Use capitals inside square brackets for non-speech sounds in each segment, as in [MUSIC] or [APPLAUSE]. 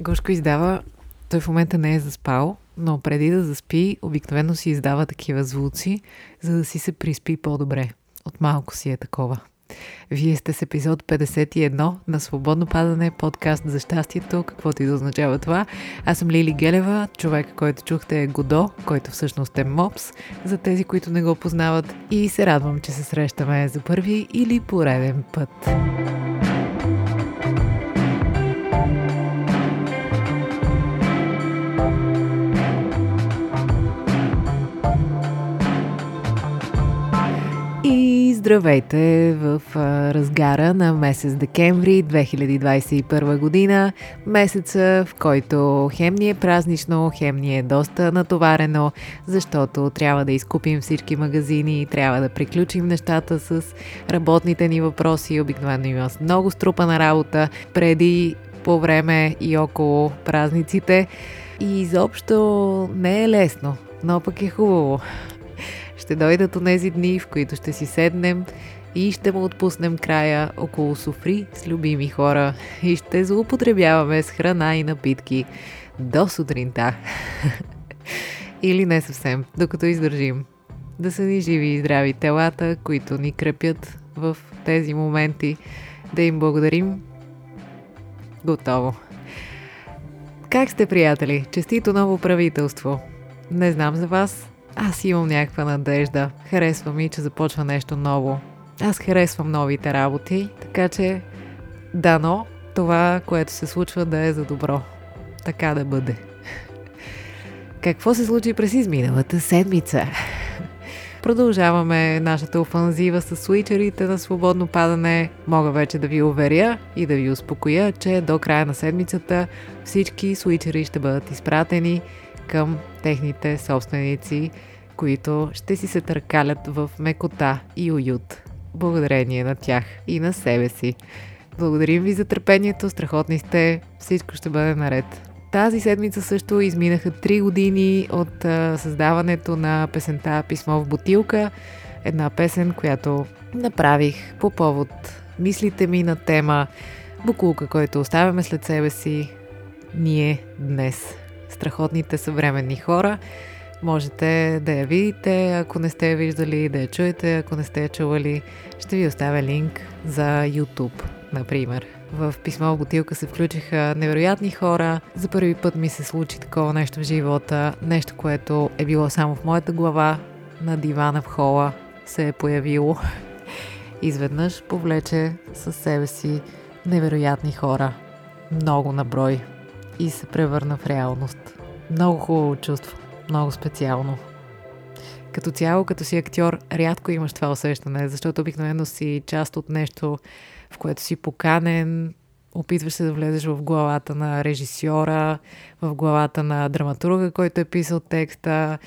Гошко издава, той в момента не е заспал, но преди да заспи, обикновено си издава такива звуци, за да си се приспи по-добре. От малко си е такова. Вие сте с епизод 51 на Свободно падане, подкаст за щастието, каквото и да означава това. Аз съм Лили Гелева, човек, който чухте е Годо, който всъщност е Мопс, за тези, които не го познават и се радвам, че се срещаме за първи или пореден път. Здравейте в разгара на месец декември 2021 година, месеца в който хем ни е празнично, хем ни е доста натоварено, защото трябва да изкупим всички магазини, трябва да приключим нещата с работните ни въпроси. Обикновено има много струпана работа преди, по време и около празниците. И изобщо не е лесно, но пък е хубаво. Ще дойдат онези дни, в които ще си седнем и ще му отпуснем края около суфри с любими хора и ще злоупотребяваме с храна и напитки до сутринта. [LAUGHS] Или не съвсем, докато издържим. Да са ни живи и здрави телата, които ни крепят в тези моменти. Да им благодарим. Готово. Как сте, приятели? Честито ново правителство! Не знам за вас, аз имам някаква надежда. Харесва ми, че започва нещо ново. Аз харесвам новите работи, така че дано това, което се случва да е за добро. Така да бъде. Какво се случи през изминалата седмица? Продължаваме нашата офанзива с свичерите на свободно падане. Мога вече да ви уверя и да ви успокоя, че до края на седмицата всички свичери ще бъдат изпратени към техните собственици, които ще си се търкалят в мекота и уют. Благодарение на тях и на себе си. Благодарим ви за търпението, страхотни сте, всичко ще бъде наред. Тази седмица също изминаха 3 години от създаването на песента Писмо в бутилка. Една песен, която направих по повод мислите ми на тема Букулка, който оставяме след себе си ние днес страхотните съвременни хора. Можете да я видите, ако не сте я виждали, да я чуете, ако не сте я чували. Ще ви оставя линк за YouTube, например. В писмо в бутилка се включиха невероятни хора. За първи път ми се случи такова нещо в живота. Нещо, което е било само в моята глава, на дивана в хола се е появило. [LAUGHS] Изведнъж повлече със себе си невероятни хора. Много наброй и се превърна в реалност. Много хубаво чувство, много специално. Като цяло, като си актьор, рядко имаш това усещане, защото обикновено си част от нещо, в което си поканен, опитваш се да влезеш в главата на режисьора, в главата на драматурга, който е писал текста,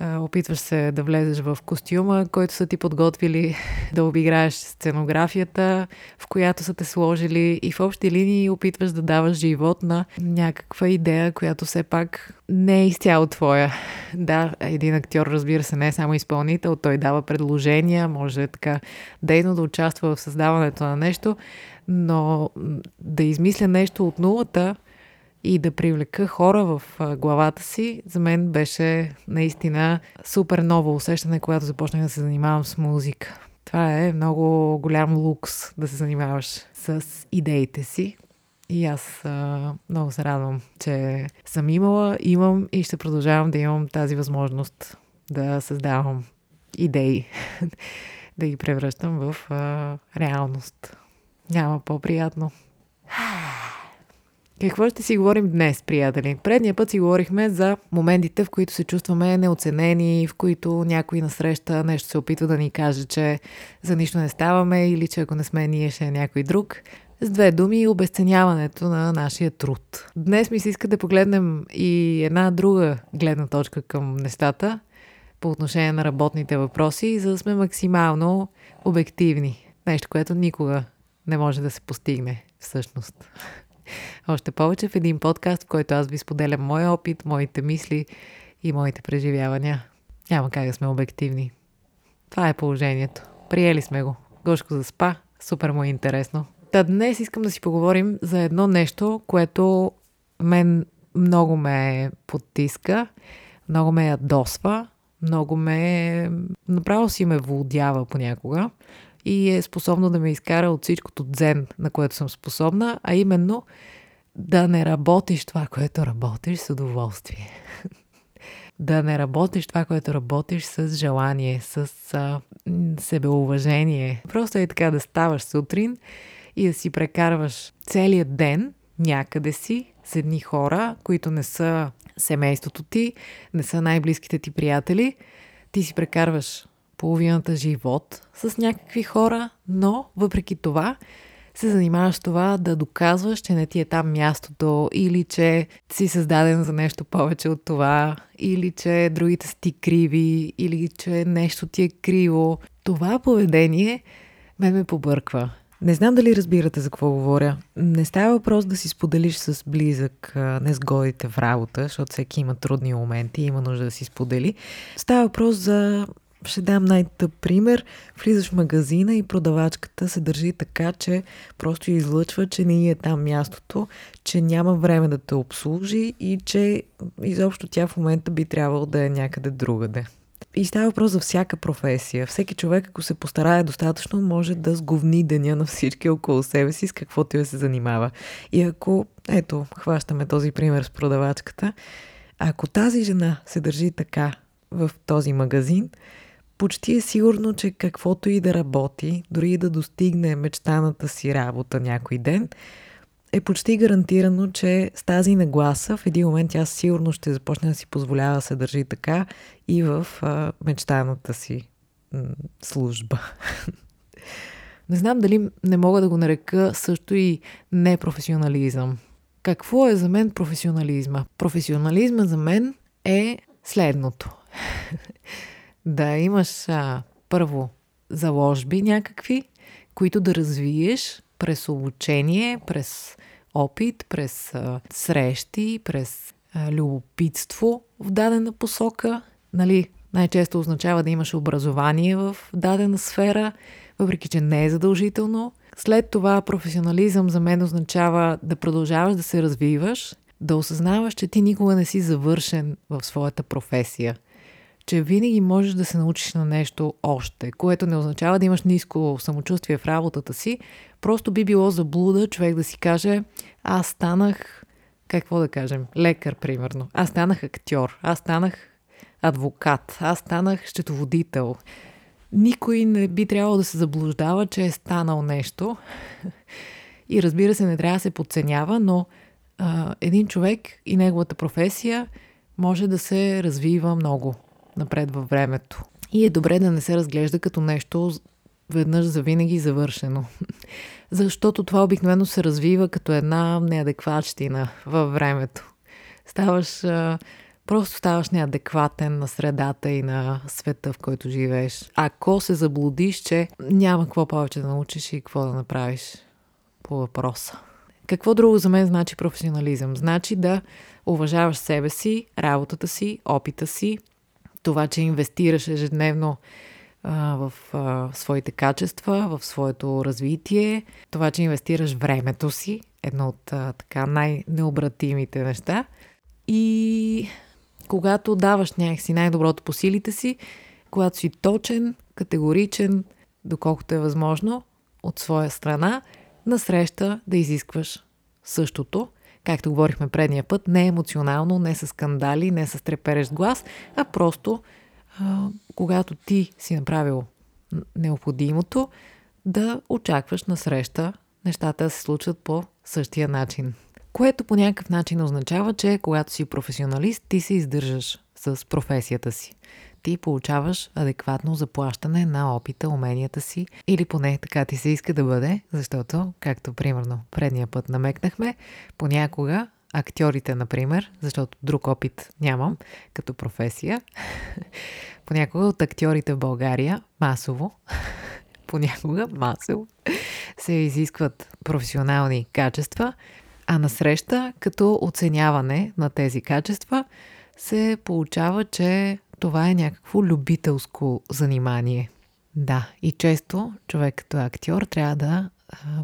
опитваш се да влезеш в костюма, който са ти подготвили, [LAUGHS] да обиграеш сценографията, в която са те сложили и в общи линии опитваш да даваш живот на някаква идея, която все пак не е изцяло твоя. [LAUGHS] Да, един актьор, разбира се, не е само изпълнител, той дава предложения, може така дейно да участва в създаването на нещо, но да измисля нещо от нулата – и да привлека хора в главата си, за мен беше наистина супер ново усещане, когато започнах да се занимавам с музика. Това е много голям лукс да се занимаваш с идеите си. И аз а, много се радвам, че съм имала, имам и ще продължавам да имам тази възможност да създавам идеи, [LAUGHS] да ги превръщам в а, реалност. Няма по-приятно. Какво ще си говорим днес, приятели? Предния път си говорихме за моментите, в които се чувстваме неоценени, в които някой насреща нещо се опитва да ни каже, че за нищо не ставаме или че ако не сме ние, ще е някой друг. С две думи, обесценяването на нашия труд. Днес ми се иска да погледнем и една друга гледна точка към нещата по отношение на работните въпроси, за да сме максимално обективни. Нещо, което никога не може да се постигне всъщност. Още повече в един подкаст, в който аз ви споделям моя опит, моите мисли и моите преживявания. Няма как да сме обективни. Това е положението. Приели сме го. Гошко заспа. Супер му е интересно. Та днес искам да си поговорим за едно нещо, което мен много ме потиска, много ме ядосва, много ме... направо си ме владява понякога и е способно да ме изкара от всичкото дзен, на което съм способна, а именно да не работиш това, което работиш с удоволствие. [LAUGHS] да не работиш това, което работиш с желание, с а, себеуважение. Просто е така да ставаш сутрин и да си прекарваш целият ден някъде си с едни хора, които не са семейството ти, не са най-близките ти приятели. Ти си прекарваш половината живот с някакви хора, но въпреки това се занимаваш с това да доказваш, че не ти е там мястото или че си създаден за нещо повече от това, или че другите са ти криви, или че нещо ти е криво. Това поведение мен ме побърква. Не знам дали разбирате за какво говоря. Не става въпрос да си споделиш с близък незгодите в работа, защото всеки има трудни моменти и има нужда да си сподели. Става въпрос за ще дам най-тъп пример. Влизаш в магазина и продавачката се държи така, че просто излъчва, че не е там мястото, че няма време да те обслужи и че изобщо тя в момента би трябвало да е някъде другаде. И става въпрос за всяка професия. Всеки човек, ако се постарае достатъчно, може да сговни деня на всички около себе си с каквото да се занимава. И ако, ето, хващаме този пример с продавачката, ако тази жена се държи така в този магазин, почти е сигурно, че каквото и да работи, дори и да достигне мечтаната си работа някой ден, е почти гарантирано, че с тази нагласа в един момент тя сигурно ще започне да си позволява да се държи така и в а, мечтаната си м- служба. [LAUGHS] не знам дали не мога да го нарека също и непрофесионализъм. Какво е за мен професионализма? Професионализма за мен е следното. [LAUGHS] да имаш а, първо заложби някакви, които да развиеш през обучение, през опит, през а, срещи, през а, любопитство в дадена посока. Нали, най-често означава да имаш образование в дадена сфера, въпреки че не е задължително. След това професионализъм за мен означава да продължаваш да се развиваш, да осъзнаваш, че ти никога не си завършен в своята професия – че винаги можеш да се научиш на нещо още, което не означава да имаш ниско самочувствие в работата си. Просто би било заблуда човек да си каже, аз станах, какво да кажем, лекар, примерно. Аз станах актьор, аз станах адвокат, аз станах счетоводител. Никой не би трябвало да се заблуждава, че е станал нещо. И разбира се, не трябва да се подценява, но а, един човек и неговата професия може да се развива много напред във времето. И е добре да не се разглежда като нещо веднъж за винаги завършено. [LAUGHS] Защото това обикновено се развива като една неадекватщина във времето. Ставаш, просто ставаш неадекватен на средата и на света, в който живееш. Ако се заблудиш, че няма какво повече да научиш и какво да направиш по въпроса. Какво друго за мен значи професионализъм? Значи да уважаваш себе си, работата си, опита си, това, че инвестираш ежедневно а, в а, своите качества, в своето развитие, това, че инвестираш времето си, едно от а, така най-необратимите неща. И когато даваш някакси най-доброто по силите си, когато си точен, категоричен, доколкото е възможно, от своя страна, насреща да изискваш същото както говорихме предния път, не емоционално, не с скандали, не с треперещ глас, а просто а, когато ти си направил необходимото, да очакваш на среща нещата да се случат по същия начин. Което по някакъв начин означава, че когато си професионалист, ти се издържаш с професията си ти получаваш адекватно заплащане на опита, уменията си или поне така ти се иска да бъде, защото, както примерно предния път намекнахме, понякога актьорите, например, защото друг опит нямам като професия, [LAUGHS] понякога от актьорите в България масово, [LAUGHS] понякога масово, се изискват професионални качества, а насреща, като оценяване на тези качества, се получава, че това е някакво любителско занимание. Да, и често човек като актьор трябва да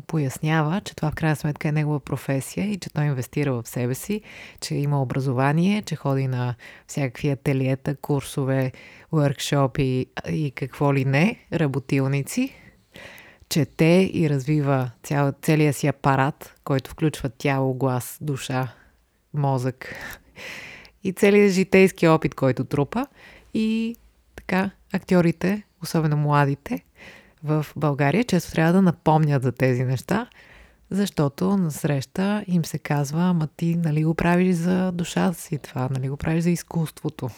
пояснява, че това в крайна сметка е негова професия и че той инвестира в себе си, че има образование, че ходи на всякакви ателиета, курсове, workshop и какво ли не, работилници, чете и развива цял, целия си апарат, който включва тяло, глас, душа, мозък и целият житейски опит, който трупа. И така, актьорите, особено младите, в България често трябва да напомнят за тези неща, защото на среща им се казва, ама ти нали го правиш за душата си това, нали го правиш за изкуството.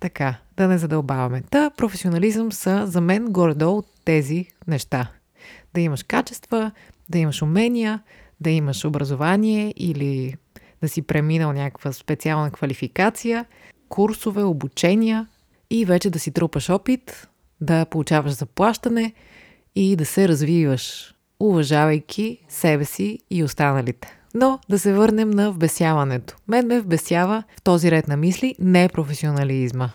Така, да не задълбаваме. Та, професионализъм са за мен горе-долу тези неща. Да имаш качества, да имаш умения, да имаш образование или да си преминал някаква специална квалификация, курсове, обучения и вече да си трупаш опит, да получаваш заплащане и да се развиваш, уважавайки себе си и останалите. Но да се върнем на вбесяването. Мен ме вбесява в този ред на мисли не е професионализма.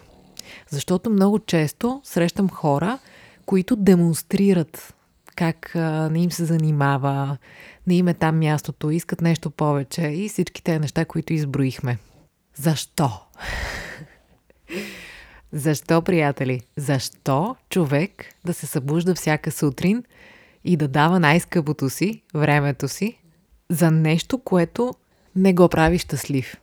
Защото много често срещам хора, които демонстрират как а, не им се занимава, не им е там мястото, искат нещо повече и всички тези неща, които изброихме. Защо? [LAUGHS] Защо, приятели? Защо човек да се събужда всяка сутрин и да дава най-скъпото си, времето си, за нещо, което не го прави щастлив?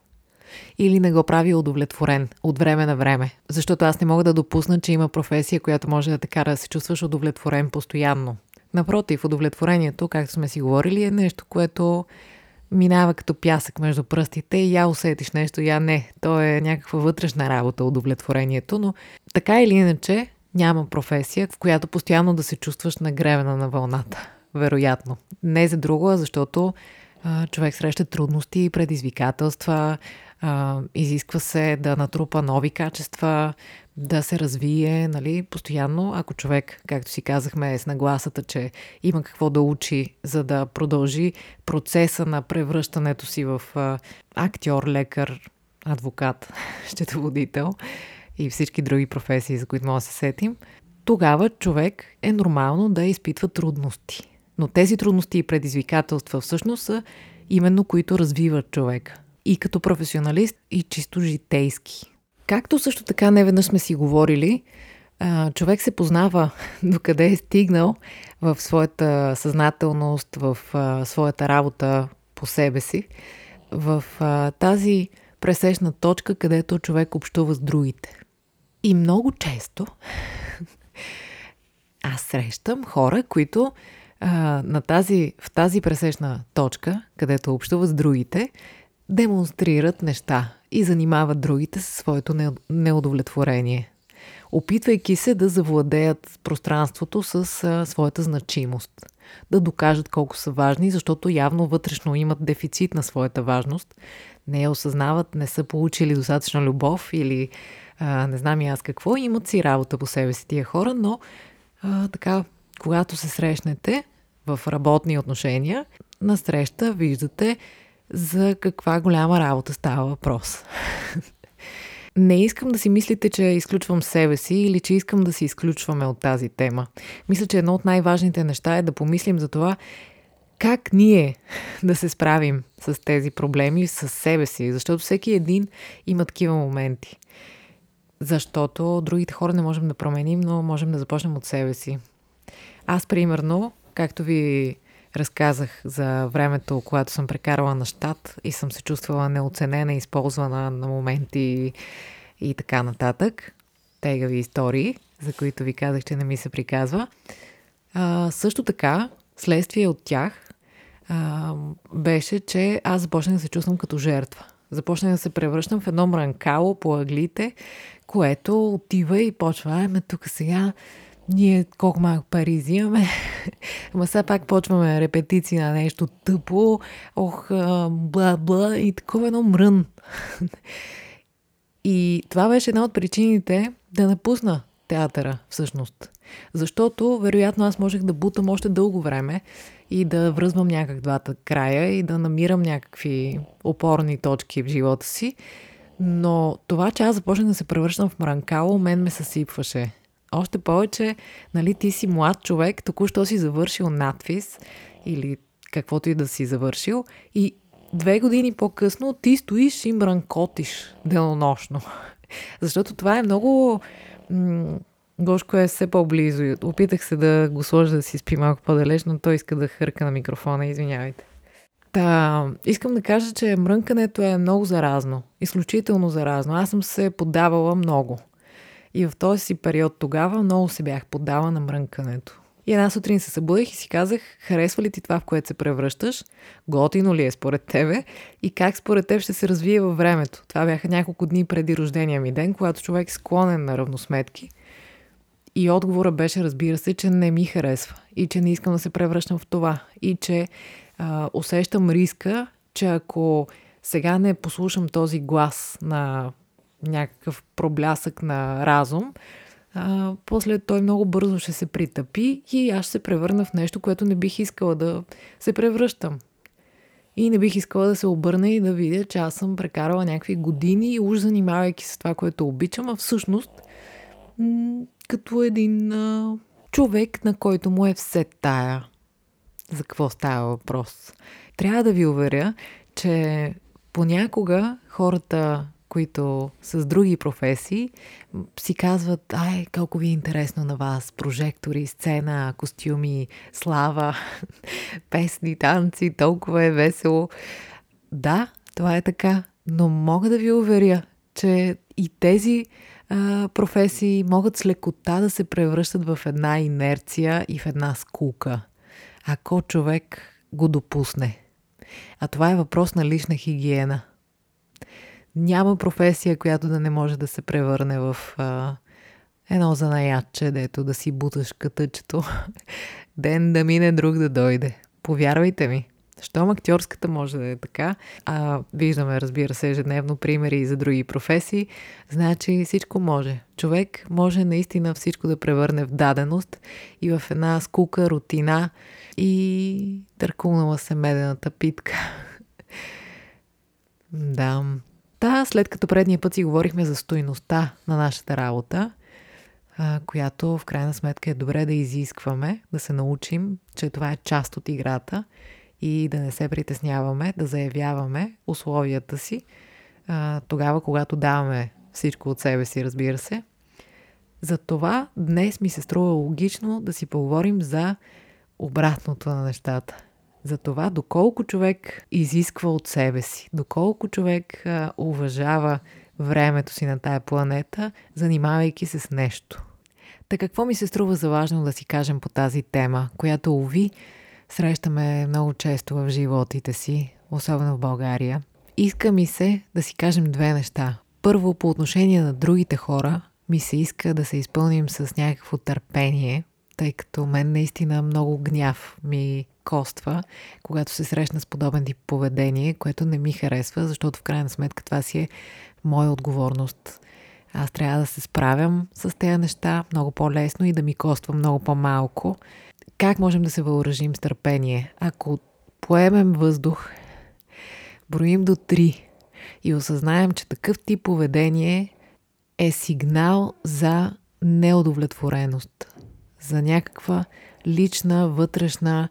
Или не го прави удовлетворен от време на време? Защото аз не мога да допусна, че има професия, която може да те кара да се чувстваш удовлетворен постоянно. Напротив, удовлетворението, както сме си говорили, е нещо, което минава като пясък между пръстите и я усетиш нещо, я не. То е някаква вътрешна работа, удовлетворението, но така или иначе няма професия, в която постоянно да се чувстваш нагревена на вълната. Вероятно. Не за друго, а защото а, човек среща трудности предизвикателства, а, изисква се да натрупа нови качества, да се развие, нали, постоянно, ако човек, както си казахме, е с нагласата, че има какво да учи, за да продължи процеса на превръщането си в актьор, лекар, адвокат, [LAUGHS] щетоводител и всички други професии, за които може да се сетим, тогава човек е нормално да изпитва трудности. Но тези трудности и предизвикателства всъщност са именно които развиват човека. И като професионалист, и чисто житейски. Както също така не веднъж сме си говорили, човек се познава [LAUGHS] докъде е стигнал в своята съзнателност, в своята работа по себе си, в тази пресечна точка, където човек общува с другите. И много често [LAUGHS] аз срещам хора, които а, на тази, в тази пресечна точка, където общуват с другите, демонстрират неща и занимават другите със своето неудовлетворение, опитвайки се да завладеят пространството с а, своята значимост, да докажат колко са важни, защото явно вътрешно имат дефицит на своята важност, не я осъзнават, не са получили достатъчно любов или а, не знам и аз какво, имат си работа по себе си тия хора, но а, така, когато се срещнете в работни отношения, на среща виждате за каква голяма работа става въпрос. [LAUGHS] Не искам да си мислите, че изключвам себе си или че искам да си изключваме от тази тема. Мисля, че едно от най-важните неща е да помислим за това как ние [LAUGHS] да се справим с тези проблеми с себе си, защото всеки един има такива моменти. Защото другите хора не можем да променим, но можем да започнем от себе си. Аз, примерно, както ви разказах за времето, когато съм прекарала на щат и съм се чувствала неоценена, използвана на моменти и, така нататък. Тегави истории, за които ви казах, че не ми се приказва. А, също така, следствие от тях а, беше, че аз започнах да се чувствам като жертва. Започнах да се превръщам в едно мранкало по аглите, което отива и почва, ами тук сега ние колко малко пари взимаме, [LAUGHS] ама сега пак почваме репетиции на нещо тъпо, ох, бла-бла и такова едно мрън. [LAUGHS] и това беше една от причините да напусна театъра, всъщност. Защото, вероятно, аз можех да бутам още дълго време и да връзвам някак двата края и да намирам някакви опорни точки в живота си, Но това, че аз започнах да се превръщам в мранкало, мен ме съсипваше. Още повече, нали, ти си млад човек, току-що си завършил надфис или каквото и да си завършил и две години по-късно ти стоиш и мранкотиш денонощно. [LAUGHS] Защото това е много... М- Гошко е все по-близо. Опитах се да го сложа да си спи малко по-далеч, но той иска да хърка на микрофона. Извинявайте. Та, искам да кажа, че мрънкането е много заразно. Изключително заразно. Аз съм се поддавала много. И в този си период тогава много се бях поддала на мрънкането. И една сутрин се събудих и си казах, харесва ли ти това, в което се превръщаш? Готино ли е според тебе? И как според теб ще се развие във времето? Това бяха няколко дни преди рождения ми ден, когато човек е склонен на равносметки. И отговора беше, разбира се, че не ми харесва и че не искам да се превръщам в това. И че а, усещам риска, че ако сега не послушам този глас на някакъв проблясък на разум, а, после той много бързо ще се притъпи и аз ще се превърна в нещо, което не бих искала да се превръщам. И не бих искала да се обърна и да видя, че аз съм прекарала някакви години и уж занимавайки се това, което обичам, а всъщност като един а, човек, на който му е все тая. За какво става въпрос? Трябва да ви уверя, че понякога хората които с други професии си казват, ай, колко ви е интересно на вас, прожектори, сцена, костюми, слава, [LAUGHS] песни, танци, толкова е весело. Да, това е така, но мога да ви уверя, че и тези а, професии могат с лекота да се превръщат в една инерция и в една скука, ако човек го допусне. А това е въпрос на лична хигиена – няма професия, която да не може да се превърне в а, едно занаятче, дето да си буташ катъчето. [LAUGHS] Ден да мине, друг да дойде. Повярвайте ми. Щом актьорската може да е така, а виждаме, разбира се, ежедневно примери и за други професии, значи всичко може. Човек може наистина всичко да превърне в даденост и в една скука, рутина и търкулнала се медената питка. [LAUGHS] да, Та, след като предния път си говорихме за стойността на нашата работа, която в крайна сметка е добре да изискваме, да се научим, че това е част от играта и да не се притесняваме, да заявяваме условията си тогава, когато даваме всичко от себе си, разбира се. Затова днес ми се струва логично да си поговорим за обратното на нещата за това доколко човек изисква от себе си, доколко човек а, уважава времето си на тая планета, занимавайки се с нещо. Така какво ми се струва за важно да си кажем по тази тема, която, уви, срещаме много често в животите си, особено в България. Иска ми се да си кажем две неща. Първо, по отношение на другите хора, ми се иска да се изпълним с някакво търпение, тъй като мен наистина много гняв ми коства, когато се срещна с подобен тип поведение, което не ми харесва, защото в крайна сметка това си е моя отговорност. Аз трябва да се справям с тези неща много по-лесно и да ми коства много по-малко. Как можем да се въоръжим с търпение? Ако поемем въздух, броим до 3 и осъзнаем, че такъв тип поведение е сигнал за неудовлетвореност, за някаква лична, вътрешна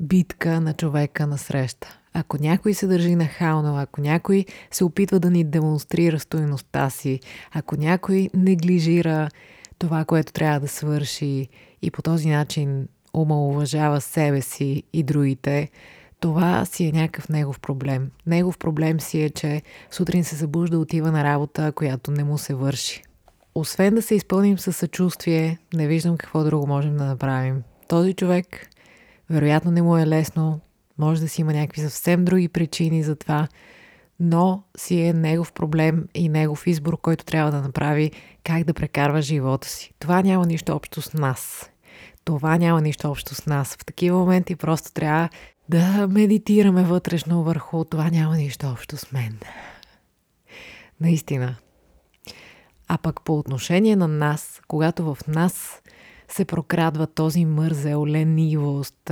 битка на човека на среща. Ако някой се държи нахално, ако някой се опитва да ни демонстрира стоеността си, ако някой неглижира това, което трябва да свърши и по този начин омалуважава себе си и другите, това си е някакъв негов проблем. Негов проблем си е, че сутрин се събужда, отива на работа, която не му се върши. Освен да се изпълним със съчувствие, не виждам какво друго можем да направим. Този човек вероятно не му е лесно, може да си има някакви съвсем други причини за това, но си е негов проблем и негов избор, който трябва да направи как да прекарва живота си. Това няма нищо общо с нас. Това няма нищо общо с нас. В такива моменти просто трябва да медитираме вътрешно върху това няма нищо общо с мен. Наистина. А пък по отношение на нас, когато в нас се прокрадва този мързел, ленивост,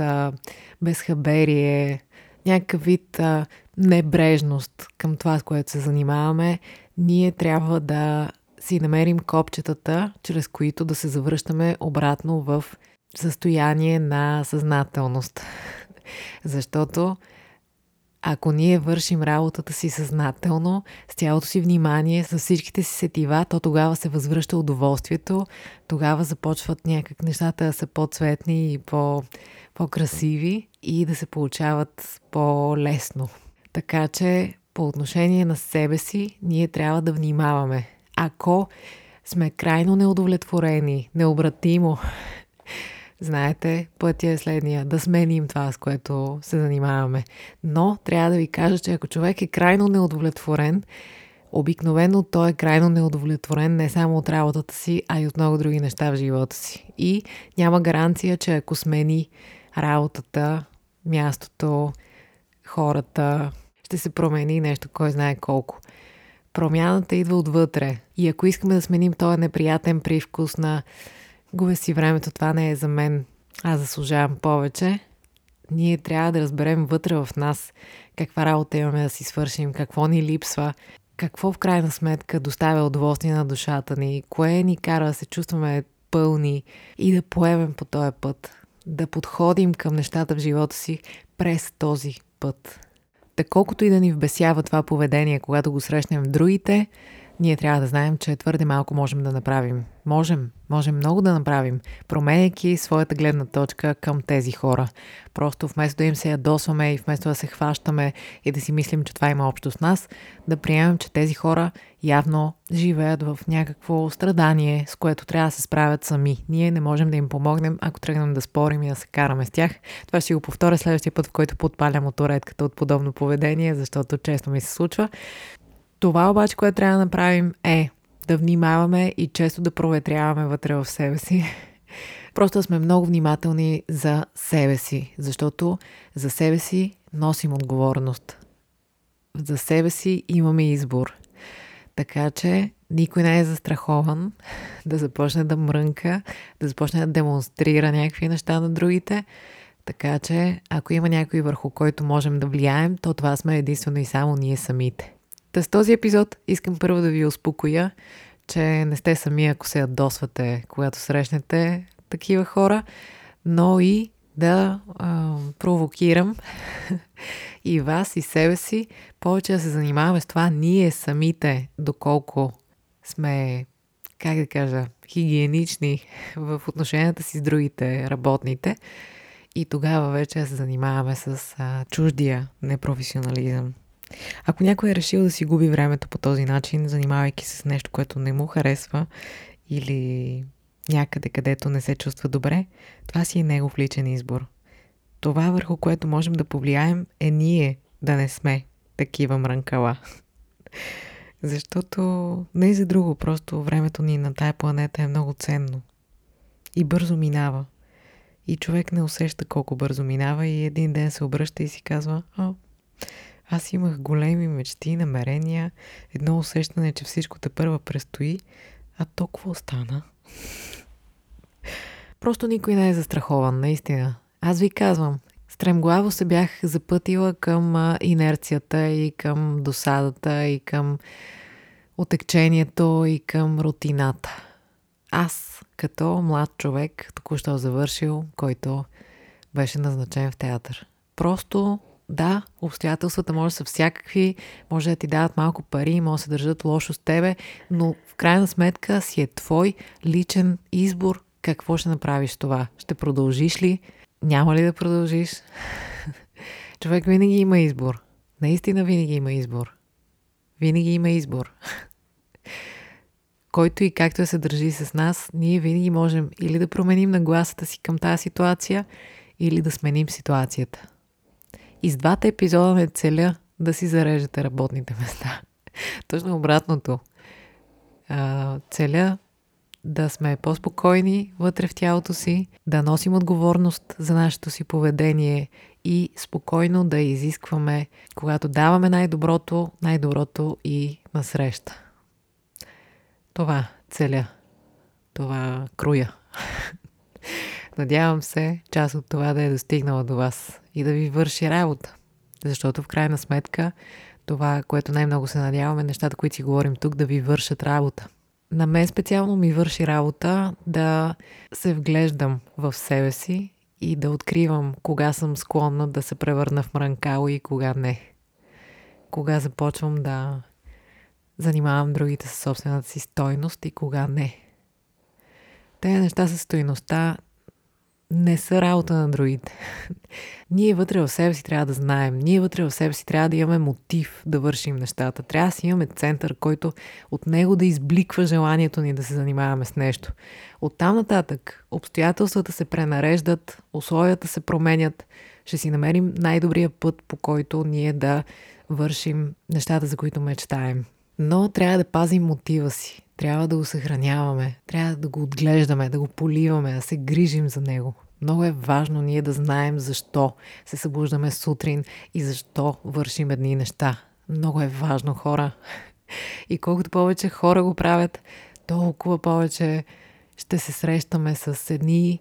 безхаберие, някакъв вид небрежност към това, с което се занимаваме, ние трябва да си намерим копчетата, чрез които да се завръщаме обратно в състояние на съзнателност. [LAUGHS] Защото ако ние вършим работата си съзнателно, с цялото си внимание, с всичките си сетива, то тогава се възвръща удоволствието, тогава започват някак нещата да са по-цветни и по- по-красиви и да се получават по-лесно. Така че по отношение на себе си, ние трябва да внимаваме. Ако сме крайно неудовлетворени, необратимо, знаете, пътя е следния. Да сменим това, с което се занимаваме. Но трябва да ви кажа, че ако човек е крайно неудовлетворен, обикновено той е крайно неудовлетворен не само от работата си, а и от много други неща в живота си. И няма гаранция, че ако смени работата, мястото, хората, ще се промени нещо, кой знае колко. Промяната идва отвътре. И ако искаме да сменим този неприятен привкус на губя си времето, това не е за мен, аз заслужавам повече, ние трябва да разберем вътре в нас каква работа имаме да си свършим, какво ни липсва, какво в крайна сметка доставя удоволствие на душата ни, кое ни кара да се чувстваме пълни и да поемем по този път, да подходим към нещата в живота си през този път. Та колкото и да ни вбесява това поведение, когато го срещнем в другите, ние трябва да знаем, че твърде малко можем да направим. Можем, можем много да направим, променяйки своята гледна точка към тези хора. Просто вместо да им се ядосваме и вместо да се хващаме и да си мислим, че това има общо с нас, да приемем, че тези хора явно живеят в някакво страдание, с което трябва да се справят сами. Ние не можем да им помогнем, ако тръгнем да спорим и да се караме с тях. Това ще го повторя следващия път, в който подпалям моторетката от подобно поведение, защото често ми се случва. Това обаче, което трябва да направим е да внимаваме и често да проветряваме вътре в себе си. [LAUGHS] Просто сме много внимателни за себе си, защото за себе си носим отговорност. За себе си имаме избор. Така че никой не е застрахован [LAUGHS] да започне да мрънка, да започне да демонстрира някакви неща на другите. Така че, ако има някой върху който можем да влияем, то това сме единствено и само ние самите. Та с този епизод искам първо да ви успокоя, че не сте сами, ако се ядосвате, когато срещнете такива хора, но и да а, провокирам [LAUGHS] и вас, и себе си, повече да се занимаваме с това ние самите, доколко сме, как да кажа, хигиенични [LAUGHS] в отношенията си с другите работните. И тогава вече се занимаваме с а, чуждия непрофесионализъм. Ако някой е решил да си губи времето по този начин, занимавайки се с нещо, което не му харесва или някъде, където не се чувства добре, това си е негов личен избор. Това, върху което можем да повлияем, е ние да не сме такива мрънкала. [LAUGHS] Защото не е за друго, просто времето ни на тая планета е много ценно. И бързо минава. И човек не усеща колко бързо минава и един ден се обръща и си казва, о, аз имах големи мечти, намерения, едно усещане, че всичко те първа престои, а толкова остана. Просто никой не е застрахован, наистина. Аз ви казвам, стремглаво се бях запътила към инерцията и към досадата и към отекчението и към рутината. Аз, като млад човек, току-що завършил, който беше назначен в театър. Просто да, обстоятелствата може да са всякакви, може да ти дават малко пари, може да се държат лошо с тебе, но в крайна сметка си е твой личен избор какво ще направиш това. Ще продължиш ли? Няма ли да продължиш? [LAUGHS] Човек винаги има избор. Наистина винаги има избор. Винаги има избор. [LAUGHS] Който и както се държи с нас, ние винаги можем или да променим нагласата си към тази ситуация, или да сменим ситуацията. И с двата епизода не целя да си зарежете работните места. Точно обратното. Целя да сме по-спокойни вътре в тялото си, да носим отговорност за нашето си поведение и спокойно да изискваме, когато даваме най-доброто, най-доброто и насреща. Това целя. Това круя. Надявам се част от това да е достигнала до вас и да ви върши работа. Защото в крайна сметка Това, което най-много се надяваме, нещата, които си говорим тук, да ви вършат работа. На мен специално ми върши работа да се вглеждам в себе си и да откривам кога съм склонна да се превърна в мранкало и кога не. Кога започвам да занимавам другите със собствената си стойност и кога не. Те неща със стойността не са работа на другите. [LAUGHS] Ние вътре в себе си трябва да знаем. Ние вътре в себе си трябва да имаме мотив да вършим нещата. Трябва да си имаме център, който от него да избликва желанието ни да се занимаваме с нещо. От там нататък обстоятелствата се пренареждат, условията се променят. Ще си намерим най-добрия път, по който ние да вършим нещата, за които мечтаем. Но трябва да пазим мотива си. Трябва да го съхраняваме, трябва да го отглеждаме, да го поливаме, да се грижим за него. Много е важно ние да знаем защо се събуждаме сутрин и защо вършим едни неща. Много е важно хора. И колкото повече хора го правят, толкова повече ще се срещаме с едни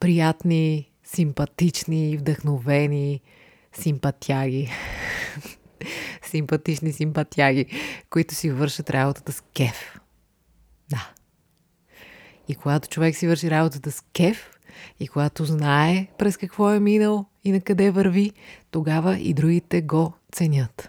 приятни, симпатични, вдъхновени симпатяги. Симпатични симпатяги, които си вършат работата с кеф. Да. И когато човек си върши работата с кеф, и когато знае през какво е минал и на къде върви, тогава и другите го ценят.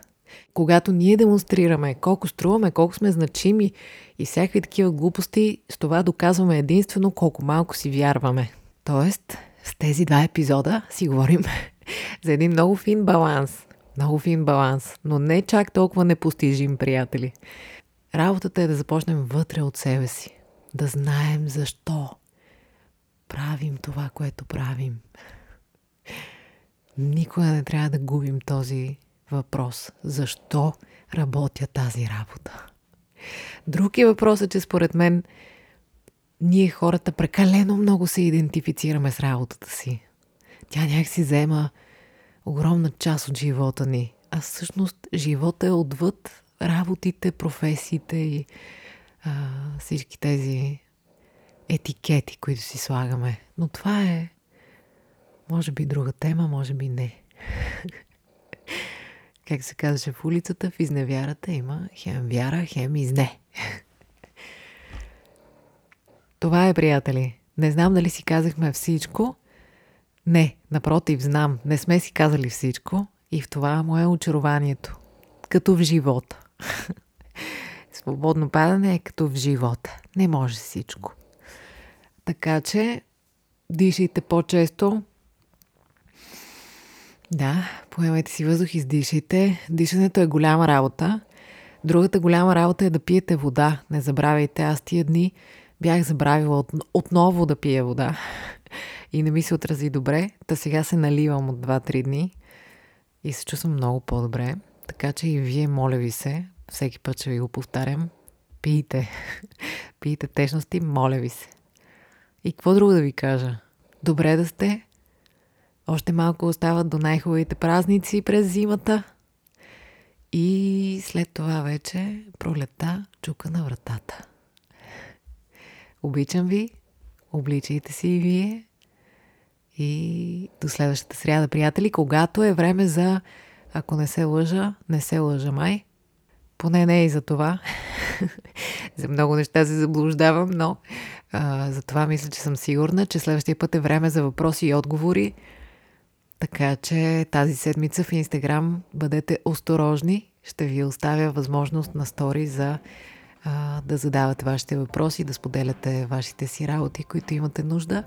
Когато ние демонстрираме колко струваме, колко сме значими и всякакви такива глупости, с това доказваме единствено колко малко си вярваме. Тоест, с тези два епизода си говорим [LAUGHS] за един много фин баланс много фин баланс, но не чак толкова непостижим, приятели. Работата е да започнем вътре от себе си. Да знаем защо правим това, което правим. Никога не трябва да губим този въпрос. Защо работя тази работа? Друг е че според мен ние хората прекалено много се идентифицираме с работата си. Тя някак си взема огромна част от живота ни. А всъщност живота е отвъд работите, професиите и а, всички тези етикети, които си слагаме. Но това е, може би, друга тема, може би не. [LAUGHS] как се казваше в улицата, в изневярата има хем вяра, хем изне. [LAUGHS] Това е, приятели. Не знам дали си казахме всичко, не, напротив, знам, не сме си казали всичко и в това му е очарованието. Като в живота. [LAUGHS] Свободно падане е като в живота. Не може всичко. Така че, дишайте по-често. Да, поемайте си въздух, издишайте. Дишането е голяма работа. Другата голяма работа е да пиете вода. Не забравяйте, аз тия дни бях забравила от, отново да пия вода и не ми се отрази добре. Та сега се наливам от 2-3 дни и се чувствам много по-добре. Така че и вие, моля ви се, всеки път ще ви го повтарям, пийте. [LAUGHS] пийте течности, моля ви се. И какво друго да ви кажа? Добре да сте. Още малко остават до най-хубавите празници през зимата. И след това вече пролета чука на вратата. Обичам ви, обличайте се и вие и до следващата сряда, приятели, когато е време за, ако не се лъжа, не се лъжа май. Поне не и за това. [LAUGHS] за много неща се заблуждавам, но а, за това мисля, че съм сигурна, че следващия път е време за въпроси и отговори. Така че тази седмица в Инстаграм бъдете осторожни. Ще ви оставя възможност на стори за а, да задавате вашите въпроси, да споделяте вашите си работи, които имате нужда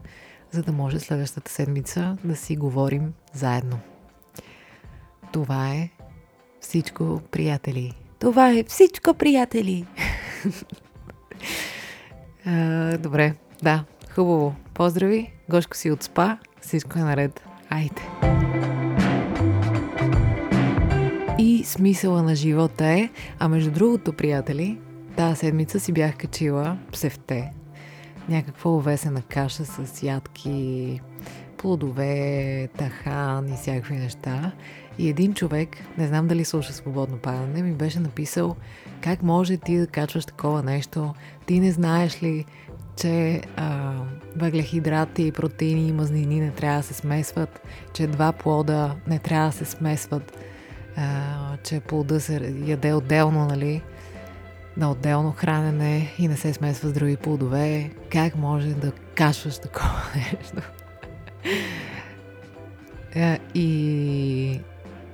за да може следващата седмица да си говорим заедно. Това е всичко, приятели. Това е всичко, приятели. а, добре, да, хубаво. Поздрави, Гошко си от спа, всичко е наред. Айде! И смисъла на живота е, а между другото, приятели, тази седмица си бях качила псевте някаква овесена каша с ядки, плодове, тахан и всякакви неща. И един човек, не знам дали слуша свободно падане, ми беше написал как може ти да качваш такова нещо, ти не знаеш ли, че а, въглехидрати, протеини и мазнини не трябва да се смесват, че два плода не трябва да се смесват, а, че плода се яде отделно, нали, на отделно хранене и не се смесва с други плодове. Как може да кашваш такова [LAUGHS] нещо? а, и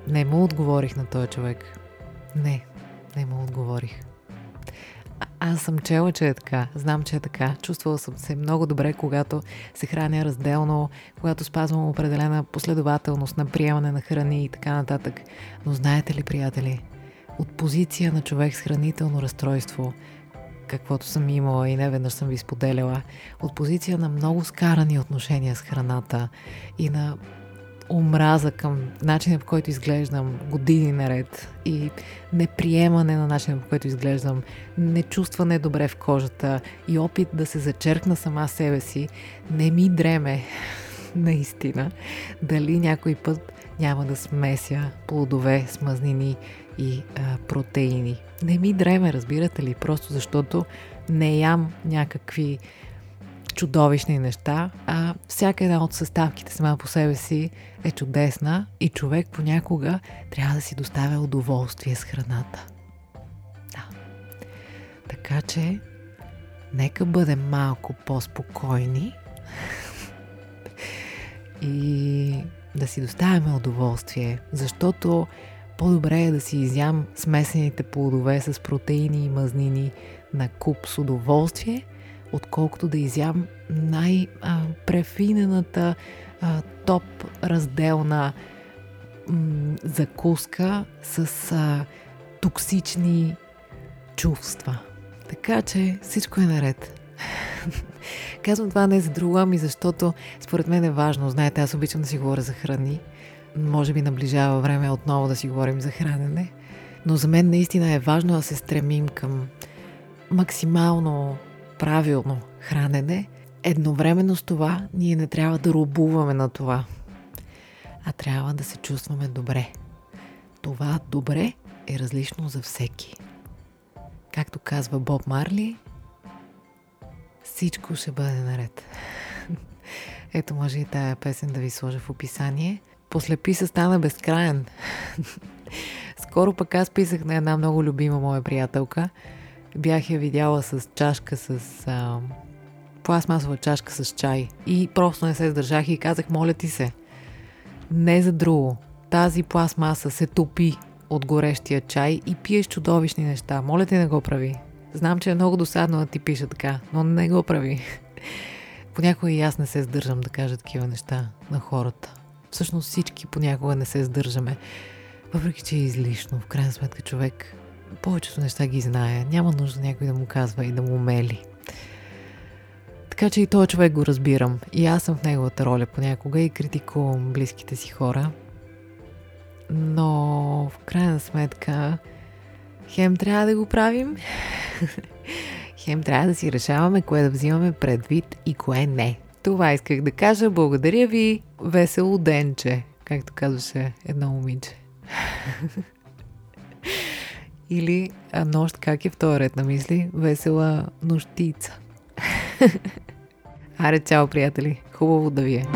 не му отговорих на този човек. Не, не му отговорих. Аз съм чела, че е така. Знам, че е така. Чувствала съм се много добре, когато се храня разделно, когато спазвам определена последователност на приемане на храни и така нататък. Но знаете ли, приятели, от позиция на човек с хранително разстройство, каквото съм имала и не веднъж съм ви споделяла, от позиция на много скарани отношения с храната и на омраза към начина по който изглеждам години наред и неприемане на начина по който изглеждам, не чувстване добре в кожата и опит да се зачеркна сама себе си, не ми дреме [LAUGHS] наистина дали някой път няма да смеся плодове с мазнини и а, протеини. Не ми дреме, разбирате ли, просто защото не ям някакви чудовищни неща, а всяка една от съставките сама по себе си е чудесна и човек понякога трябва да си доставя удоволствие с храната. Да. Така че, нека бъдем малко по-спокойни [LAUGHS] и да си доставяме удоволствие, защото по-добре е да си изям смесените плодове с протеини и мазнини на куп с удоволствие – отколкото да изям най-префинената топ разделна закуска с а, токсични чувства. Така че всичко е наред. [LAUGHS] Казвам това не за друго, ами защото според мен е важно. Знаете, аз обичам да си говоря за храни. Може би наближава време отново да си говорим за хранене. Но за мен наистина е важно да се стремим към максимално правилно хранене, едновременно с това ние не трябва да рубуваме на това, а трябва да се чувстваме добре. Това добре е различно за всеки. Както казва Боб Марли, всичко ще бъде наред. [LAUGHS] Ето може и тая песен да ви сложа в описание. После писа стана безкраен. [LAUGHS] Скоро пък аз писах на една много любима моя приятелка – бях я видяла с чашка с а, пластмасова чашка с чай и просто не се сдържах и казах, моля ти се, не за друго. Тази пластмаса се топи от горещия чай и пиеш чудовищни неща. Моля ти не го прави. Знам, че е много досадно да ти пиша така, но не го прави. [LAUGHS] Понякога и аз не се сдържам да кажа такива неща на хората. Всъщност всички понякога не се сдържаме. Въпреки, че е излишно. В крайна сметка човек повечето неща ги знае. Няма нужда някой да му казва и да му мели. Така че и този човек го разбирам. И аз съм в неговата роля понякога и критикувам близките си хора. Но в крайна сметка хем трябва да го правим, [LAUGHS] хем трябва да си решаваме кое да взимаме предвид и кое не. Това исках да кажа. Благодаря ви. Весело денче, както казваше едно момиче. [LAUGHS] Или а нощ, как е втори ред на мисли? Весела нощица. [LAUGHS] Аре, чао, приятели! Хубаво да ви е!